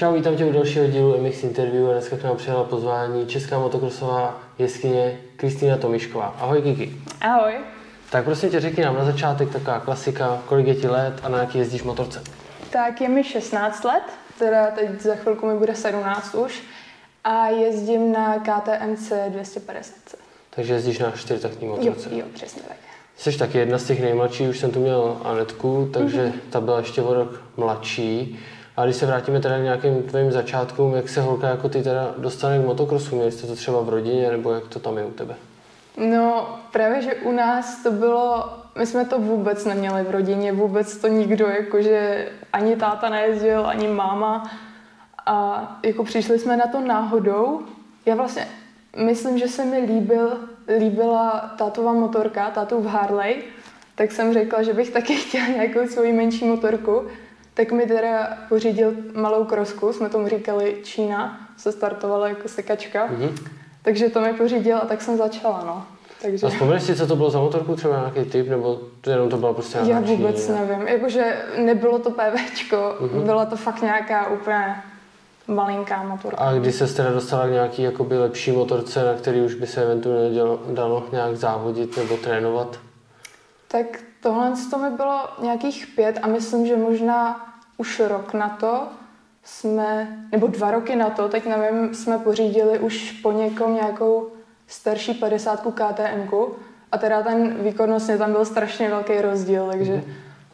Čau, vítám tě u dalšího dílu MX Interview a dneska k nám přijela pozvání česká motokrosová jeskyně Kristýna Tomišková. Ahoj Kiki. Ahoj. Tak prosím tě, řekni nám na začátek taková klasika, kolik je ti let a na jaký jezdíš motorce? Tak je mi 16 let, teda teď za chvilku mi bude 17 už a jezdím na KTMC 250. Takže jezdíš na čtyřtaktní Jo, motorce. jo, přesně tak. Jsi taky jedna z těch nejmladších, už jsem tu měl Anetku, takže Mhm. ta byla ještě o rok mladší. A když se vrátíme teda k nějakým tvým začátkům, jak se holka jako ty teda dostane k motokrosu? Měli jste to třeba v rodině, nebo jak to tam je u tebe? No právě, že u nás to bylo, my jsme to vůbec neměli v rodině, vůbec to nikdo, jakože ani táta nejezdil, ani máma. A jako přišli jsme na to náhodou. Já vlastně myslím, že se mi líbil, líbila tátová motorka, tátu v Harley, tak jsem řekla, že bych taky chtěla nějakou svoji menší motorku. Tak mi teda pořídil malou krosku, jsme tomu říkali Čína, se startovala jako sekačka. Mhm. Takže to mi pořídil a tak jsem začala, no. Takže A vzpomeneš si, co to bylo za motorku, třeba nějaký typ, nebo to jenom to byla prostě já vůbec Čína? nevím. Jakože nebylo to PVčko, Mhm. byla to fakt nějaká úplně malinká motorka. A když se teda dostala k nějaký jakoby lepší motorce, na který už by se eventuálně dalo nějak závodit nebo trénovat? Tak tohle to mi bylo nějakých pět a myslím, že možná už rok na to jsme, nebo dva roky na to, teď nevím, jsme pořídili už po někom nějakou starší 50 KTM a teda ten výkonnostně tam byl strašně velký rozdíl, takže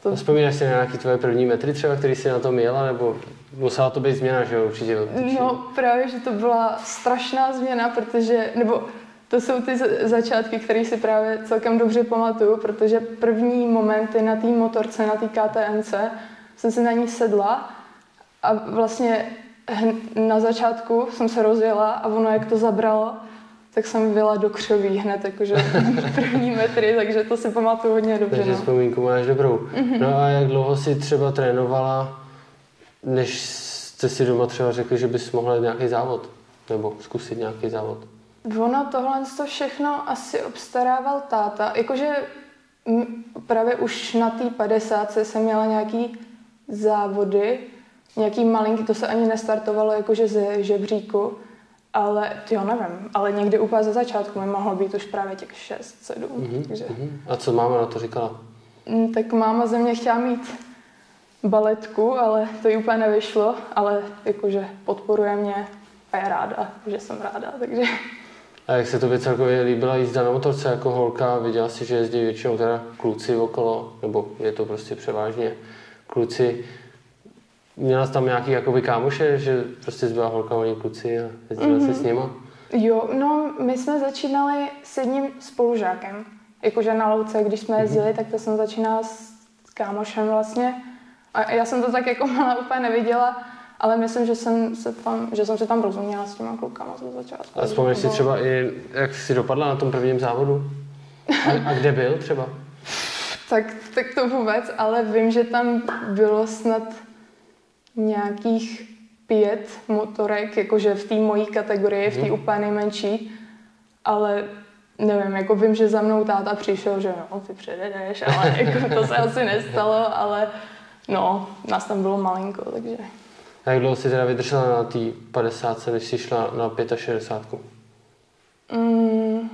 to A vzpomínáš si na nějaký tvoje první metry třeba, který jsi na tom jela, nebo musela to být změna, že jo, určitě? No právě, že to byla strašná změna, protože, nebo to jsou ty za- začátky, které si právě celkem dobře pamatuju, protože první momenty na té motorce, na té KTMC, jsem si na ní sedla a vlastně na začátku jsem se rozjela a ono jak to zabralo, tak jsem vyjela do křoví hned, jakože první metry, takže to si pamatuju hodně dobře. Takže No. vzpomínku máš dobrou. No a jak dlouho si třeba trénovala, než jste si doma třeba řekli, že bys mohla jít nějaký závod? Nebo zkusit nějaký závod? Ono tohle to všechno asi obstarával táta. Jakože právě už na té 50 jsem měla nějaký závody, nějaký malinký, to se ani nestartovalo jakože ze žebříku, ale jo, nevím, ale někdy úplně ze začátku mi mohlo být už právě těch 6, 7, Mhm, takže... mhm. A co máma na to říkala? Mm, Tak máma ze mě chtěla mít baletku, ale to jí úplně nevyšlo, ale jakože podporuje mě a je ráda, že jsem ráda, takže... A jak se tobě celkově líbila jízda na motorce jako holka? Viděla jsi, že jezdí většinou teda kluci okolo, nebo je to prostě převážně kluci. Měla jsi tam nějaký jakoby kámoše, že prostě jsi byla holka, oni kluci a jezdila mm-hmm. si s nima? Jo, no my jsme začínali s jedním spolužákem. Jakože na louce, když jsme jezdili, tak to jsem začínala s kámošem vlastně. A já jsem to tak jako malá úplně neviděla, ale myslím, že jsem se tam, že jsem se tam rozuměla s těma klukama, začala spolu. A vzpomeneš si třeba i, jak jsi dopadla na tom prvním závodu? A, a kde byl třeba? Tak, tak to vůbec, ale vím, že tam bylo snad nějakých pět motorek, jakože v té mojí kategorii, v té úplně nejmenší, ale nevím, jako vím, že za mnou táta přišel, že no, ty přededeš, ale jako to se asi nestalo, ale no, nás tam bylo malinko, takže A jak dlouho jsi teda vydržela na té 50, než jsi šla na 65? mm,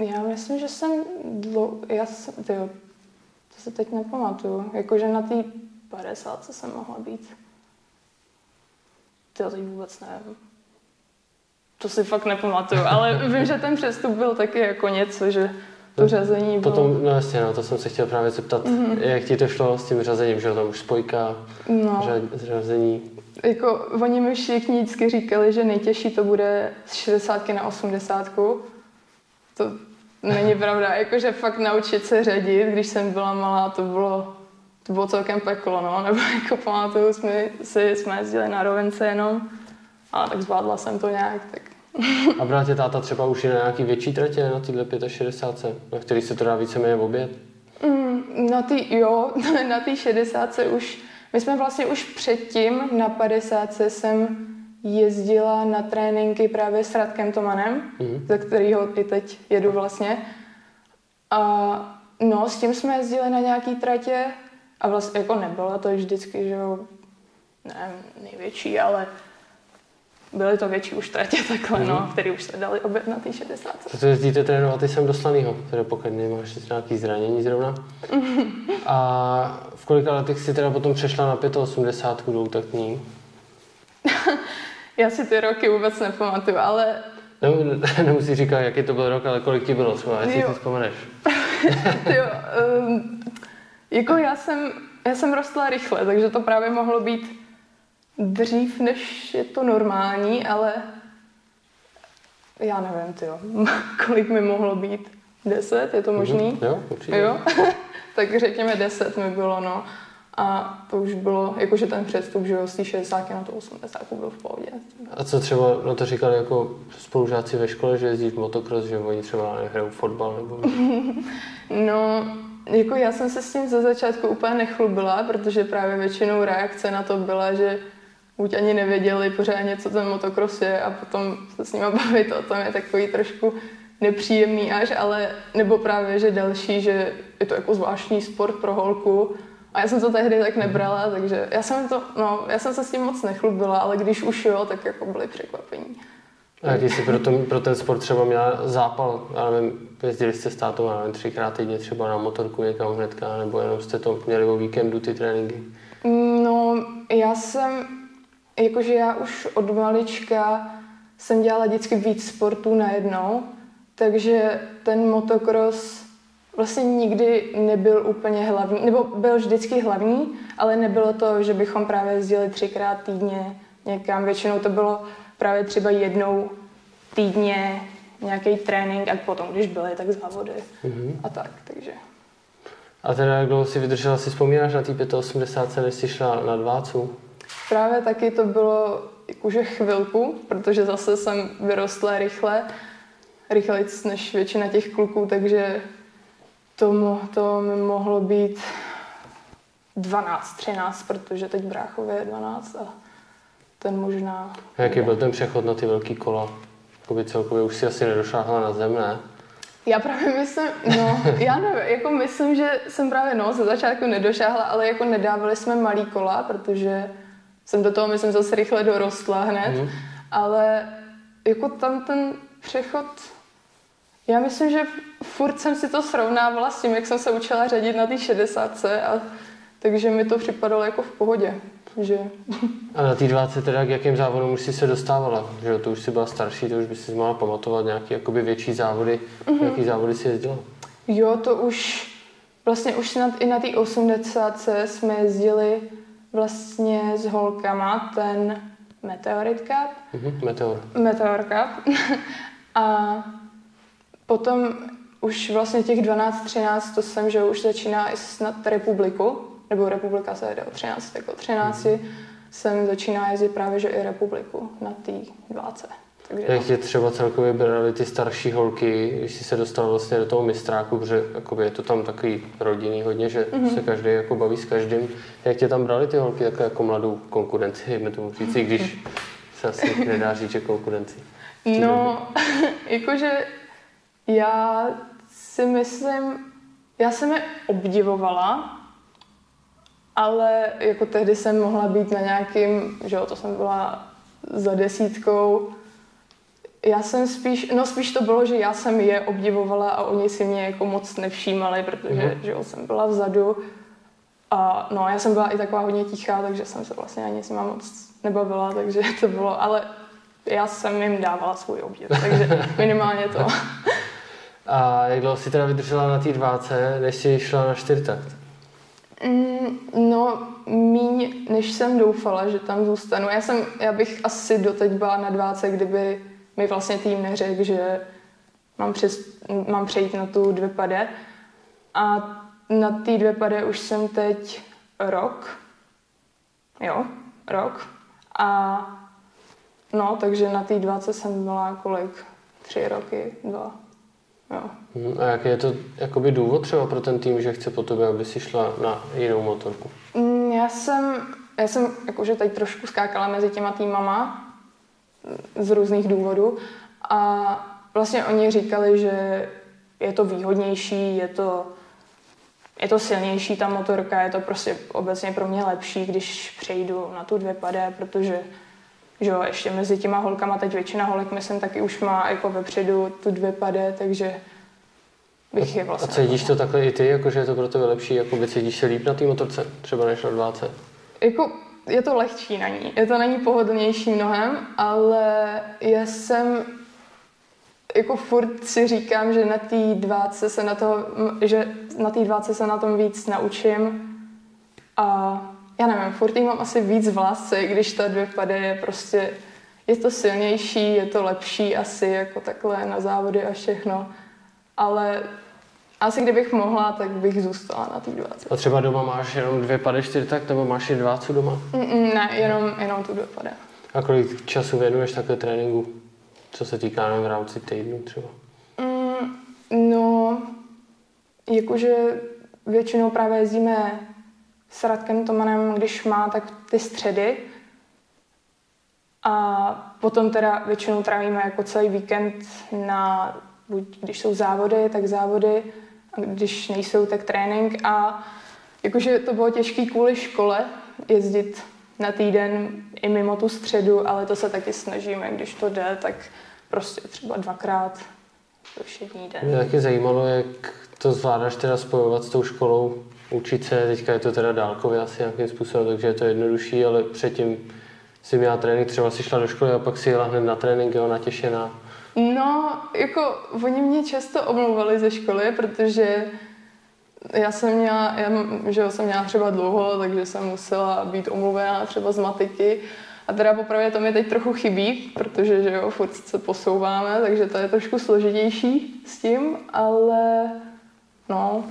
já myslím, že jsem dlou, já jsem, tyjo, to se teď nepamatuju, jakože na té 50 jsem mohla být. To teď vůbec nevím. To si fakt nepamatuju, ale vím, že ten přestup byl taky jako něco, že to řazení bylo... Potom, no jasně, no, to jsem se chtěl právě zeptat, mm-hmm. jak ti to šlo s tím řazením, že tam už spojka, no, řa- řazení. jako oni mi všichni vždycky říkali, že nejtěžší to bude z 60 na 80. To není pravda, jakože fakt naučit se řadit, když jsem byla malá, to bylo, to bylo celkem peklo, no, nebo jako pamatuju, jsme, si, jsme jezdili na rovence jenom, ale tak zvládla jsem to nějak, tak A bral tě táta třeba už i na nějaký větší tratě, na tyhle 65, na který se to dá víceméně obět? Mm, na ty, jo, na ty 60 už, my jsme vlastně už předtím na 50 jsem jezdila na tréninky právě s Radkem Tomanem, Mhm. za kterýho i teď jedu vlastně. A no, s tím jsme jezdili na nějaký tratě a vlastně jako nebylo to vždycky, že jo, ne největší, ale byly to větší už tratě takhle, mm-hmm. no, Mhm. které už se dali obět na té 60. Proto jezdíte trénovat i sem do Slanýho, teda pokud nemáš nějaký zranění zrovna. A v kolika letech si teda potom přešla na 85 dvoutaktní? Já si ty roky vůbec nepamatuju, ale Ne, nemusíš říkat, jaký to byl rok, ale kolik ti bylo třeba, jestli si vzpomeneš. jo, um, jako já jsem, já jsem rostla rychle, takže to právě mohlo být dřív, než je to normální, ale já nevím, tyjo, kolik mi mohlo být? Deset, je to možný? Mhm. Jo, určitě. Jo? tak řekněme 10 mi bylo, no. A to už bylo, jakože ten přestup, že jo, z té 60 na tu 80 byl v pohodě. A co třeba na to říkali jako spolužáci ve škole, že jezdíš motocross, že oni třeba nehrajou fotbal nebo... No, jako já jsem se s tím ze začátku úplně nechlubila, protože právě většinou reakce na to byla, že buď ani nevěděli pořádně, co ten motocross je a potom se s nimi bavit o tom je takový trošku nepříjemný až, ale nebo právě, že další, že je to jako zvláštní sport pro holku a já jsem to tehdy tak nebrala, takže já jsem to, no, já jsem se s tím moc nechlubila, ale když už jo, tak jako byly překvapení. A jaký jsi pro, to, pro ten sport třeba měla zápal? Já nevím, jezdili jste s tátou, já nevím, třikrát týdně třeba na motorku někam hnedka, nebo jenom jste to měli o víkendu ty tréninky? No, já jsem, jakože já už od malička jsem dělala vždycky víc sportů najednou, takže ten motocross vlastně nikdy nebyl úplně hlavní, nebo byl vždycky hlavní, ale nebylo to, že bychom právě jezdili třikrát týdně někam. Většinou to bylo právě třeba jednou týdně nějaký trénink a potom, když byly, tak závody Mhm. a tak, takže. A teda jak dlouho si vydržela, si vzpomínáš na té 85, než jsi šla na dvácu? Právě taky to bylo jakože chvilku, protože zase jsem vyrostla rychle, rychlejc než většina těch kluků, takže to, mo, to mi mohlo být 12, 13, protože teď bráchově je 12 a ten možná... A jaký byl ten přechod na ty velký kola? Jakoby celkově už si asi nedošáhla na zem, ne? Já právě myslím, no, já nevím, jako myslím, že jsem právě, no, ze začátku nedošáhla, ale jako nedávali jsme malý kola, protože jsem do toho, myslím, zase rychle dorostla hned, Mhm. ale jako tam ten přechod, já myslím, že furt jsem si to srovnávala s tím, jak jsem se učila řadit na té 60 a takže mi to připadalo jako v pohodě, že A na té dváce teda k jakým závodům už jsi se dostávala? Že to už jsi byla starší, to už by si mohla pamatovat nějaký jakoby větší závody. Mm-hmm. Jaký závody si jezdila? Jo, to už vlastně už snad i na té 80 jsme jezdili vlastně s holkama ten Meteorit Cup, Mhm, Meteor. Meteor Cup. a potom už vlastně těch 12-13, to jsem, že už začíná i snad republiku, nebo republika se jede o 13, jako 13 jsem začíná jezdit právě, že i republiku na té 20. Takže Jak tě třeba celkově brali ty starší holky, když jsi se dostal vlastně do toho mistráku, protože jakoby je to tam takový rodinný hodně, že mm-hmm. se každý jako baví s každým. Jak tě tam brali ty holky jako, jako mladou konkurenci, dejme tomu říct, když se asi nedá říct, že konkurenci. No, jakože já si myslím, já jsem je obdivovala, ale jako tehdy jsem mohla být na nějakým, že jo, to jsem byla za desítkou. Já jsem spíš, no spíš to bylo, že já jsem je obdivovala a oni si mě jako moc nevšímali, protože, Mhm. že jo, jsem byla vzadu. A no, já jsem byla i taková hodně tichá, takže jsem se vlastně ani s nima moc nebavila, takže to bylo, ale já jsem jim dávala svůj obdiv, takže minimálně to. A jak dlouho jsi teda vydržela na té dváce, než jsi šla na čtyřtakt? Mm, no, míň, než jsem doufala, že tam zůstanu. Já, jsem, já bych asi doteď byla na dváce, kdyby mi vlastně tým neřekl, že mám, přes, mám přejít na tu dvě pade. A na té dvě pade už jsem teď rok. Jo, rok. A no, takže na té dváce jsem byla kolik? Tři roky, dva. Jo. Mhm. A jaký je to jakoby důvod třeba pro ten tým, že chce po tobě, aby si šla na jinou motorku? Mm, Já jsem, já jsem jakože teď trošku skákala mezi těma týmama z různých důvodů a vlastně oni říkali, že je to výhodnější, je to je to silnější ta motorka, je to prostě obecně pro mě lepší, když přejdu na tu dvě padé, protože že jo, ještě mezi těma holkama, teď většina holek, myslím, taky už má jako vepředu tu dvě pade, takže bych je vlastně... A cítíš to takhle i ty, jakože je to pro tebe lepší, jako by cítíš se líp na té motorce, třeba než na dváce? Jako je to lehčí na ní, je to na ní pohodlnější mnohem, ale já jsem jako furt si říkám, že na té dváce se na to, že na té dváce se na tom víc naučím. A já nevím, furt jí mám asi víc v lásce, když ta dvě pade je prostě, je to silnější, je to lepší asi jako takhle na závody a všechno, ale asi kdybych mohla, tak bych zůstala na té 20. A třeba doma máš jenom dvě pade tak, nebo máš i dvácu doma? Mm, ne, jenom, jenom tu dvě pade. A kolik času věnuješ takhle tréninku? Co se týká nevím, v rámci týdnu třeba? Mm, no, jakože většinou právě jezdíme s Radkem Tomanem, když má, tak ty středy. A potom teda většinou trávíme jako celý víkend na, buď když jsou závody, tak závody, když nejsou, tak trénink. A jakože to bylo těžké kvůli škole jezdit na týden i mimo tu středu, ale to se taky snažíme, když to jde, tak prostě třeba dvakrát do všední den. Mě taky zajímalo, jak to zvládáš teda spojovat s tou školou, učit se, teďka je to teda dálkově asi nějakým způsobem, takže je to jednodušší, ale předtím si měla trénink, třeba si šla do školy a pak si jela hned na trénink, jo, natěšená. No, jako oni mě často omlouvali ze školy, protože já jsem měla, já, že jsem měla třeba dlouho, takže jsem musela být omluvená třeba z matiky. A teda popravě to mi teď trochu chybí, protože že jo, furt se posouváme, takže to je trošku složitější s tím, ale no,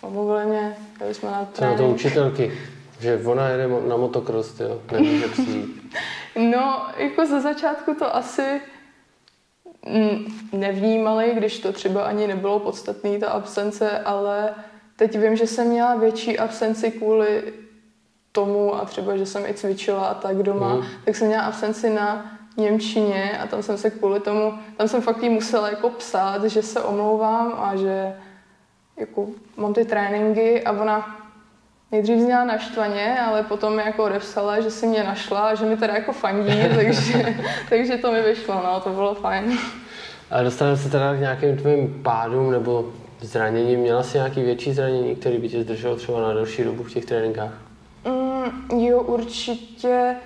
omluvili mě, jeli jsme na trénink. Co na to učitelky? Že ona jede na motocross, jo, nemůže přijít. no, jako ze začátku to asi nevnímali, když to třeba ani nebylo podstatný, ta absence, ale teď vím, že jsem měla větší absenci kvůli tomu a třeba, že jsem i cvičila a tak doma, mm. tak jsem měla absenci na Němčině a tam jsem se kvůli tomu, tam jsem fakt jí musela jako psát, že se omlouvám a že jako mám ty tréninky a ona nejdřív zněla naštvaně, ale potom mi jako odepsala, že si mě našla, že mi teda jako fandí, takže, takže to mi vyšlo, no, to bylo fajn. A dostaneme se teda k nějakým tvým pádům nebo zraněním. Měla jsi nějaký větší zranění, který by tě zdrželo třeba na delší dobu v těch tréninkách? Mm, jo, určitě.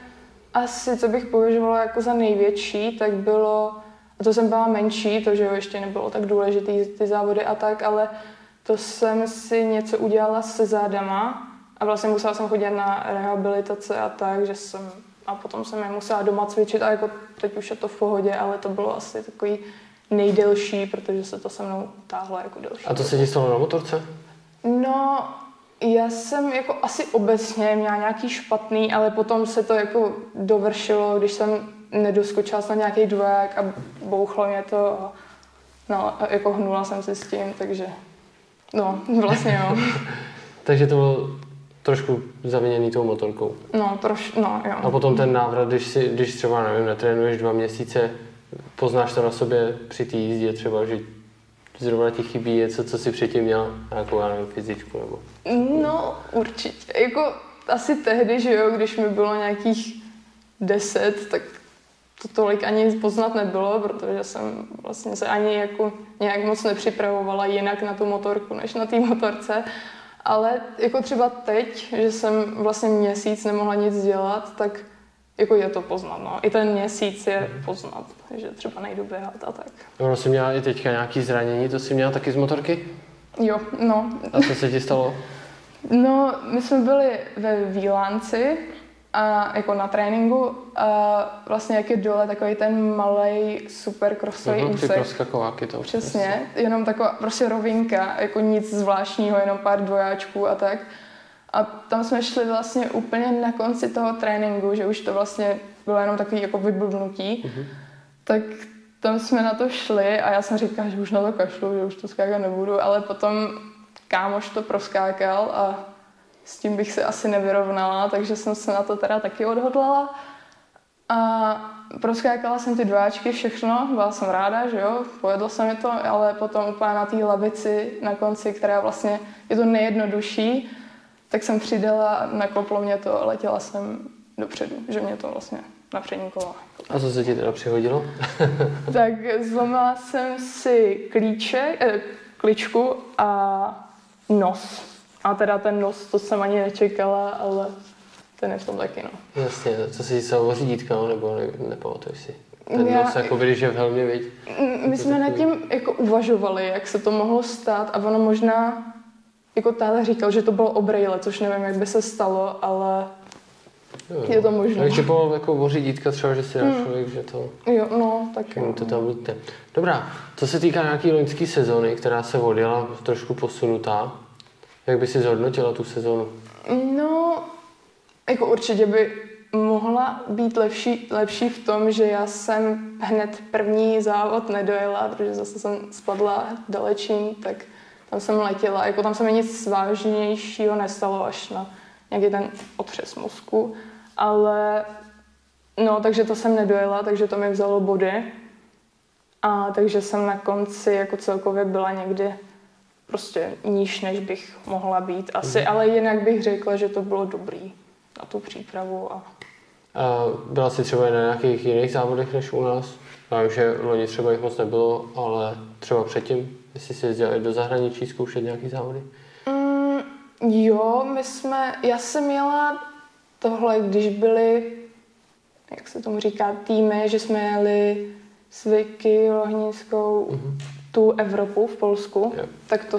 Asi, co bych považovala jako za největší, tak bylo, a to jsem byla menší, to, že jo, ještě nebylo tak důležitý ty závody a tak, ale to jsem si něco udělala se zádama a vlastně musela jsem chodit na rehabilitace a tak, že jsem a potom jsem je musela doma cvičit a jako teď už je to v pohodě, ale to bylo asi takový nejdelší, protože se to se mnou táhlo jako delší. A to se ti stalo na motorce? No, já jsem jako asi obecně měla nějaký špatný, ale potom se to jako dovršilo, když jsem nedoskočila na nějaký dvoják a bouchlo mě to a, no, a jako hnula jsem si s tím, takže no, vlastně jo. takže to bylo trošku zaviněný tou motorkou. No, troš, no, jo. A potom ten návrat, když, si, když třeba, nevím, netrénuješ dva měsíce, poznáš to na sobě při té jízdě třeba, že zrovna ti chybí něco, co si předtím měl, nějakou, já nevím, fyzičku nebo... No, určitě. Jako asi tehdy, že jo, když mi bylo nějakých deset, tak to tolik ani poznat nebylo, protože jsem vlastně se ani jako nějak moc nepřipravovala jinak na tu motorku, než na té motorce. Ale jako třeba teď, že jsem vlastně měsíc nemohla nic dělat, tak jako je to poznat, no. I ten měsíc je poznat, že třeba nejdu běhat a tak. Ono jsi měla i teďka nějaký zranění, to jsi měla taky z motorky? Jo, no. A co se ti stalo? No, my jsme byli ve Výlánci, a jako na tréninku a vlastně jak je dole takový ten malý super crossový uh-huh, úsek. Ty proskakováky to. Přesně, prostě. jenom taková prostě rovinka, jako nic zvláštního, jenom pár dvojáčků a tak. A tam jsme šli vlastně úplně na konci toho tréninku, že už to vlastně bylo jenom takový jako vyblbnutí. Uh-huh. Tak tam jsme na to šli a já jsem říkala, že už na to kašlu, že už to skákat nebudu, ale potom kámoš to proskákal a s tím bych se asi nevyrovnala, takže jsem se na to teda taky odhodlala. A proskákala jsem ty dváčky, všechno, byla jsem ráda, že jo, pojedlo se mi to, ale potom úplně na té lavici na konci, která vlastně je to nejjednodušší, tak jsem přidala, nakoplo mě to a letěla jsem dopředu, že mě to vlastně na přední kola. A co se ti teda přihodilo? tak zlomila jsem si klíček, eh, kličku a nos. A teda ten nos, to jsem ani nečekala, ale ten je v tom taky, no. Jasně, co si o řídítka, no, nebo ne, nepamatuješ si? Ten Já- nos, jako když je v helmě, viď? My jsme nad tím jako uvažovali, jak se to mohlo stát a ono možná, jako táta říkal, že to bylo obrejle, což nevím, jak by se stalo, ale Jo, Je to možné. Takže pomal jako o řídítka třeba, že si dá Hmm. člověk, že to, jo, no, tak no. jo. to tam víte. Dobrá, co se týká nějaký loňské sezóny, která se odjela trošku posunutá, jak by si zhodnotila tu sezónu? No, jako určitě by mohla být lepší, lepší v tom, že já jsem hned první závod nedojela, protože zase jsem spadla dalečín, tak tam jsem letěla. Jako tam se mi nic vážnějšího nestalo až na nějaký ten otřes mozku, ale no, takže to jsem nedojela, takže to mi vzalo body. A takže jsem na konci jako celkově byla někdy prostě níž, než bych mohla být asi, ale jinak bych řekla, že to bylo dobrý na tu přípravu a A byla jsi třeba i na nějakých jiných závodech než u nás? Já vím, že loni třeba jich moc nebylo, ale třeba předtím, jestli jsi jezdila do zahraničí zkoušet nějaký závody? Mm, jo, my jsme, já jsem měla tohle, když byly, jak se tomu říká, týmy, že jsme jeli s Vicky Lohnickou Mhm. Tu Evropu v Polsku, Jo. tak to,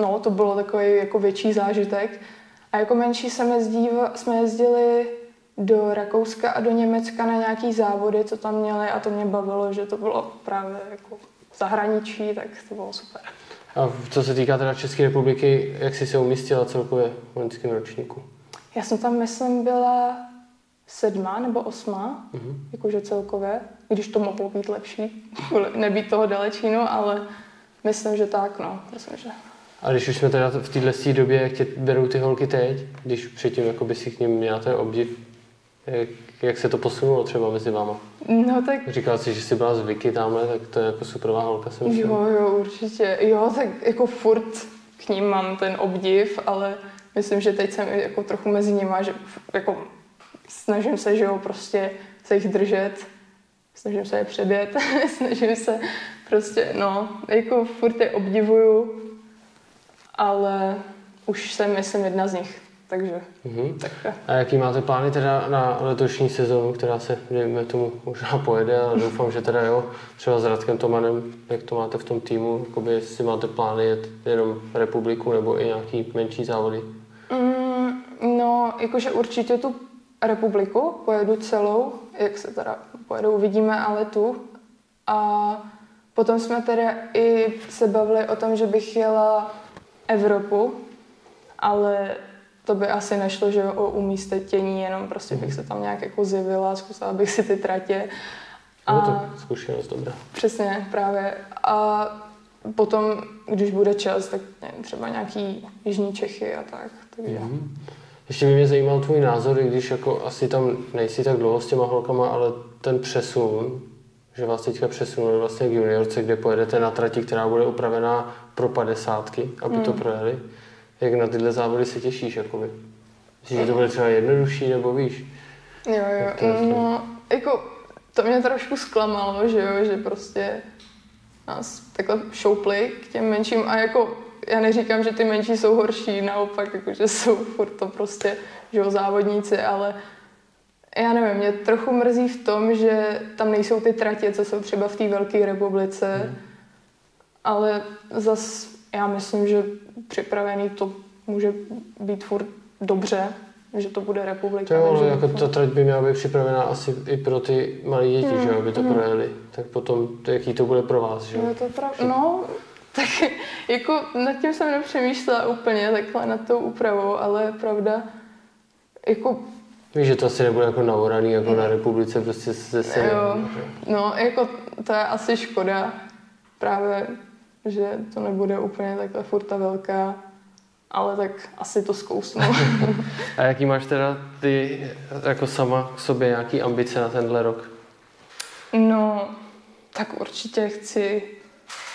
no, to bylo takový jako větší zážitek. A jako menší jsme, jezdíva, jsme jezdili do Rakouska a do Německa na nějaký závody, co tam měli a to mě bavilo, že to bylo právě jako v zahraničí, tak to bylo super. A co se týká teda České republiky, jak jsi se umístila celkově v loňském ročníku? Já jsem tam, myslím, byla sedmá nebo osmá, Mhm. jakože celkově, když to mohlo být lepší, nebýt toho dalečínu, ale myslím, že tak, no, myslím, že. A když už jsme teda v této době, jak tě berou ty holky teď, když předtím jako by si k ním měla ten obdiv, jak, jak se to posunulo třeba mezi váma? No tak Říkal jsi, že jsi byla z Vicky tamhle, tak to je jako superová holka, si myslím. jo, jo, určitě. Jo, tak jako furt k ním mám ten obdiv, ale myslím, že teď jsem jako trochu mezi nima, že jako snažím se, že jo, prostě se jich držet, snažím se je předjet, snažím se prostě, no, jako furt je obdivuju, ale už jsem, myslím, jedna z nich, takže Mhm. tak A jaký máte plány teda na letošní sezónu, která se, dejme tomu, možná pojede, ale doufám, že teda jo, třeba s Radkem Tomanem, jak to máte v tom týmu, jakoby jestli máte plány jet jenom republiku nebo i nějaký menší závody. Mm, no, jakože určitě tu republiku pojedu celou, jak se teda pojedu, uvidíme, ale tu. A potom jsme teda i se bavili o tom, že bych jela Evropu, ale to by asi nešlo, že o umístění, jenom prostě bych se tam nějak jako zjevila, zkusila bych si ty tratě. A... No to zkušenost dobrá. Přesně, právě. A potom, když bude čas, tak nevím, třeba nějaký Jižní Čechy a tak. Takže. Mhm. Ještě by mě zajímal tvůj názor, i když jako asi tam nejsi tak dlouho s těma holkama, ale ten přesun, že vás teďka přesunuli vlastně k juniorce, kde pojedete na trati, která bude upravená pro padesátky, aby to projeli. Jak na tyhle závody se těšíš, jakoby? Myslíš, že to bude třeba jednodušší, nebo víš? Jo, jo, no, jako to mě trošku zklamalo, že jo, že prostě nás takhle šoupli k těm menším a jako já neříkám, že ty menší jsou horší, naopak, jako, že jsou furt to prostě, že jo, závodníci, ale já nevím, mě trochu mrzí v tom, že tam nejsou ty tratě, co jsou třeba v té Velké republice, Hmm. hmm. ale zas já myslím, že připravený to může být furt dobře, že to bude republika. To jo, ale jako ta trať by měla být připravená asi i pro ty malé děti, že jo, aby to projeli. Tak potom, to, jaký to bude pro vás, že jo? Je to pravda. No, tak jako nad tím jsem nepřemýšlela úplně takhle nad tou úpravou, ale pravda, jako, Víš, že to asi nebude jako naoraný, jako na republice, prostě ze jo, seniorů, že? no, jako to je asi škoda právě, že to nebude úplně takhle furt ta velká, ale tak asi to zkousnu. A jaký máš teda ty jako sama k sobě nějaký ambice na tenhle rok? No, tak určitě chci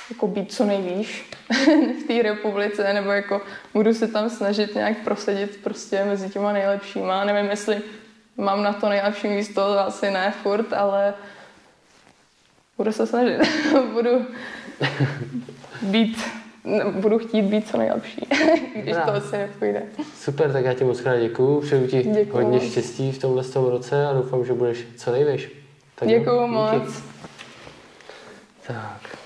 jako být co nejvýš v té republice, nebo jako budu se tam snažit nějak prosadit prostě mezi těma nejlepšíma. Nevím, jestli mám na to nejlepší místo, asi ne furt, ale budu se snažit. budu být, budu chtít být co nejlepší, když to asi nepůjde. Super, tak já ti moc krát děkuju, přeju ti Děkuju hodně moc. štěstí v tomhle tom roce a doufám, že budeš co nejvíš. Tak jo, Děkuju díky. moc. Tak.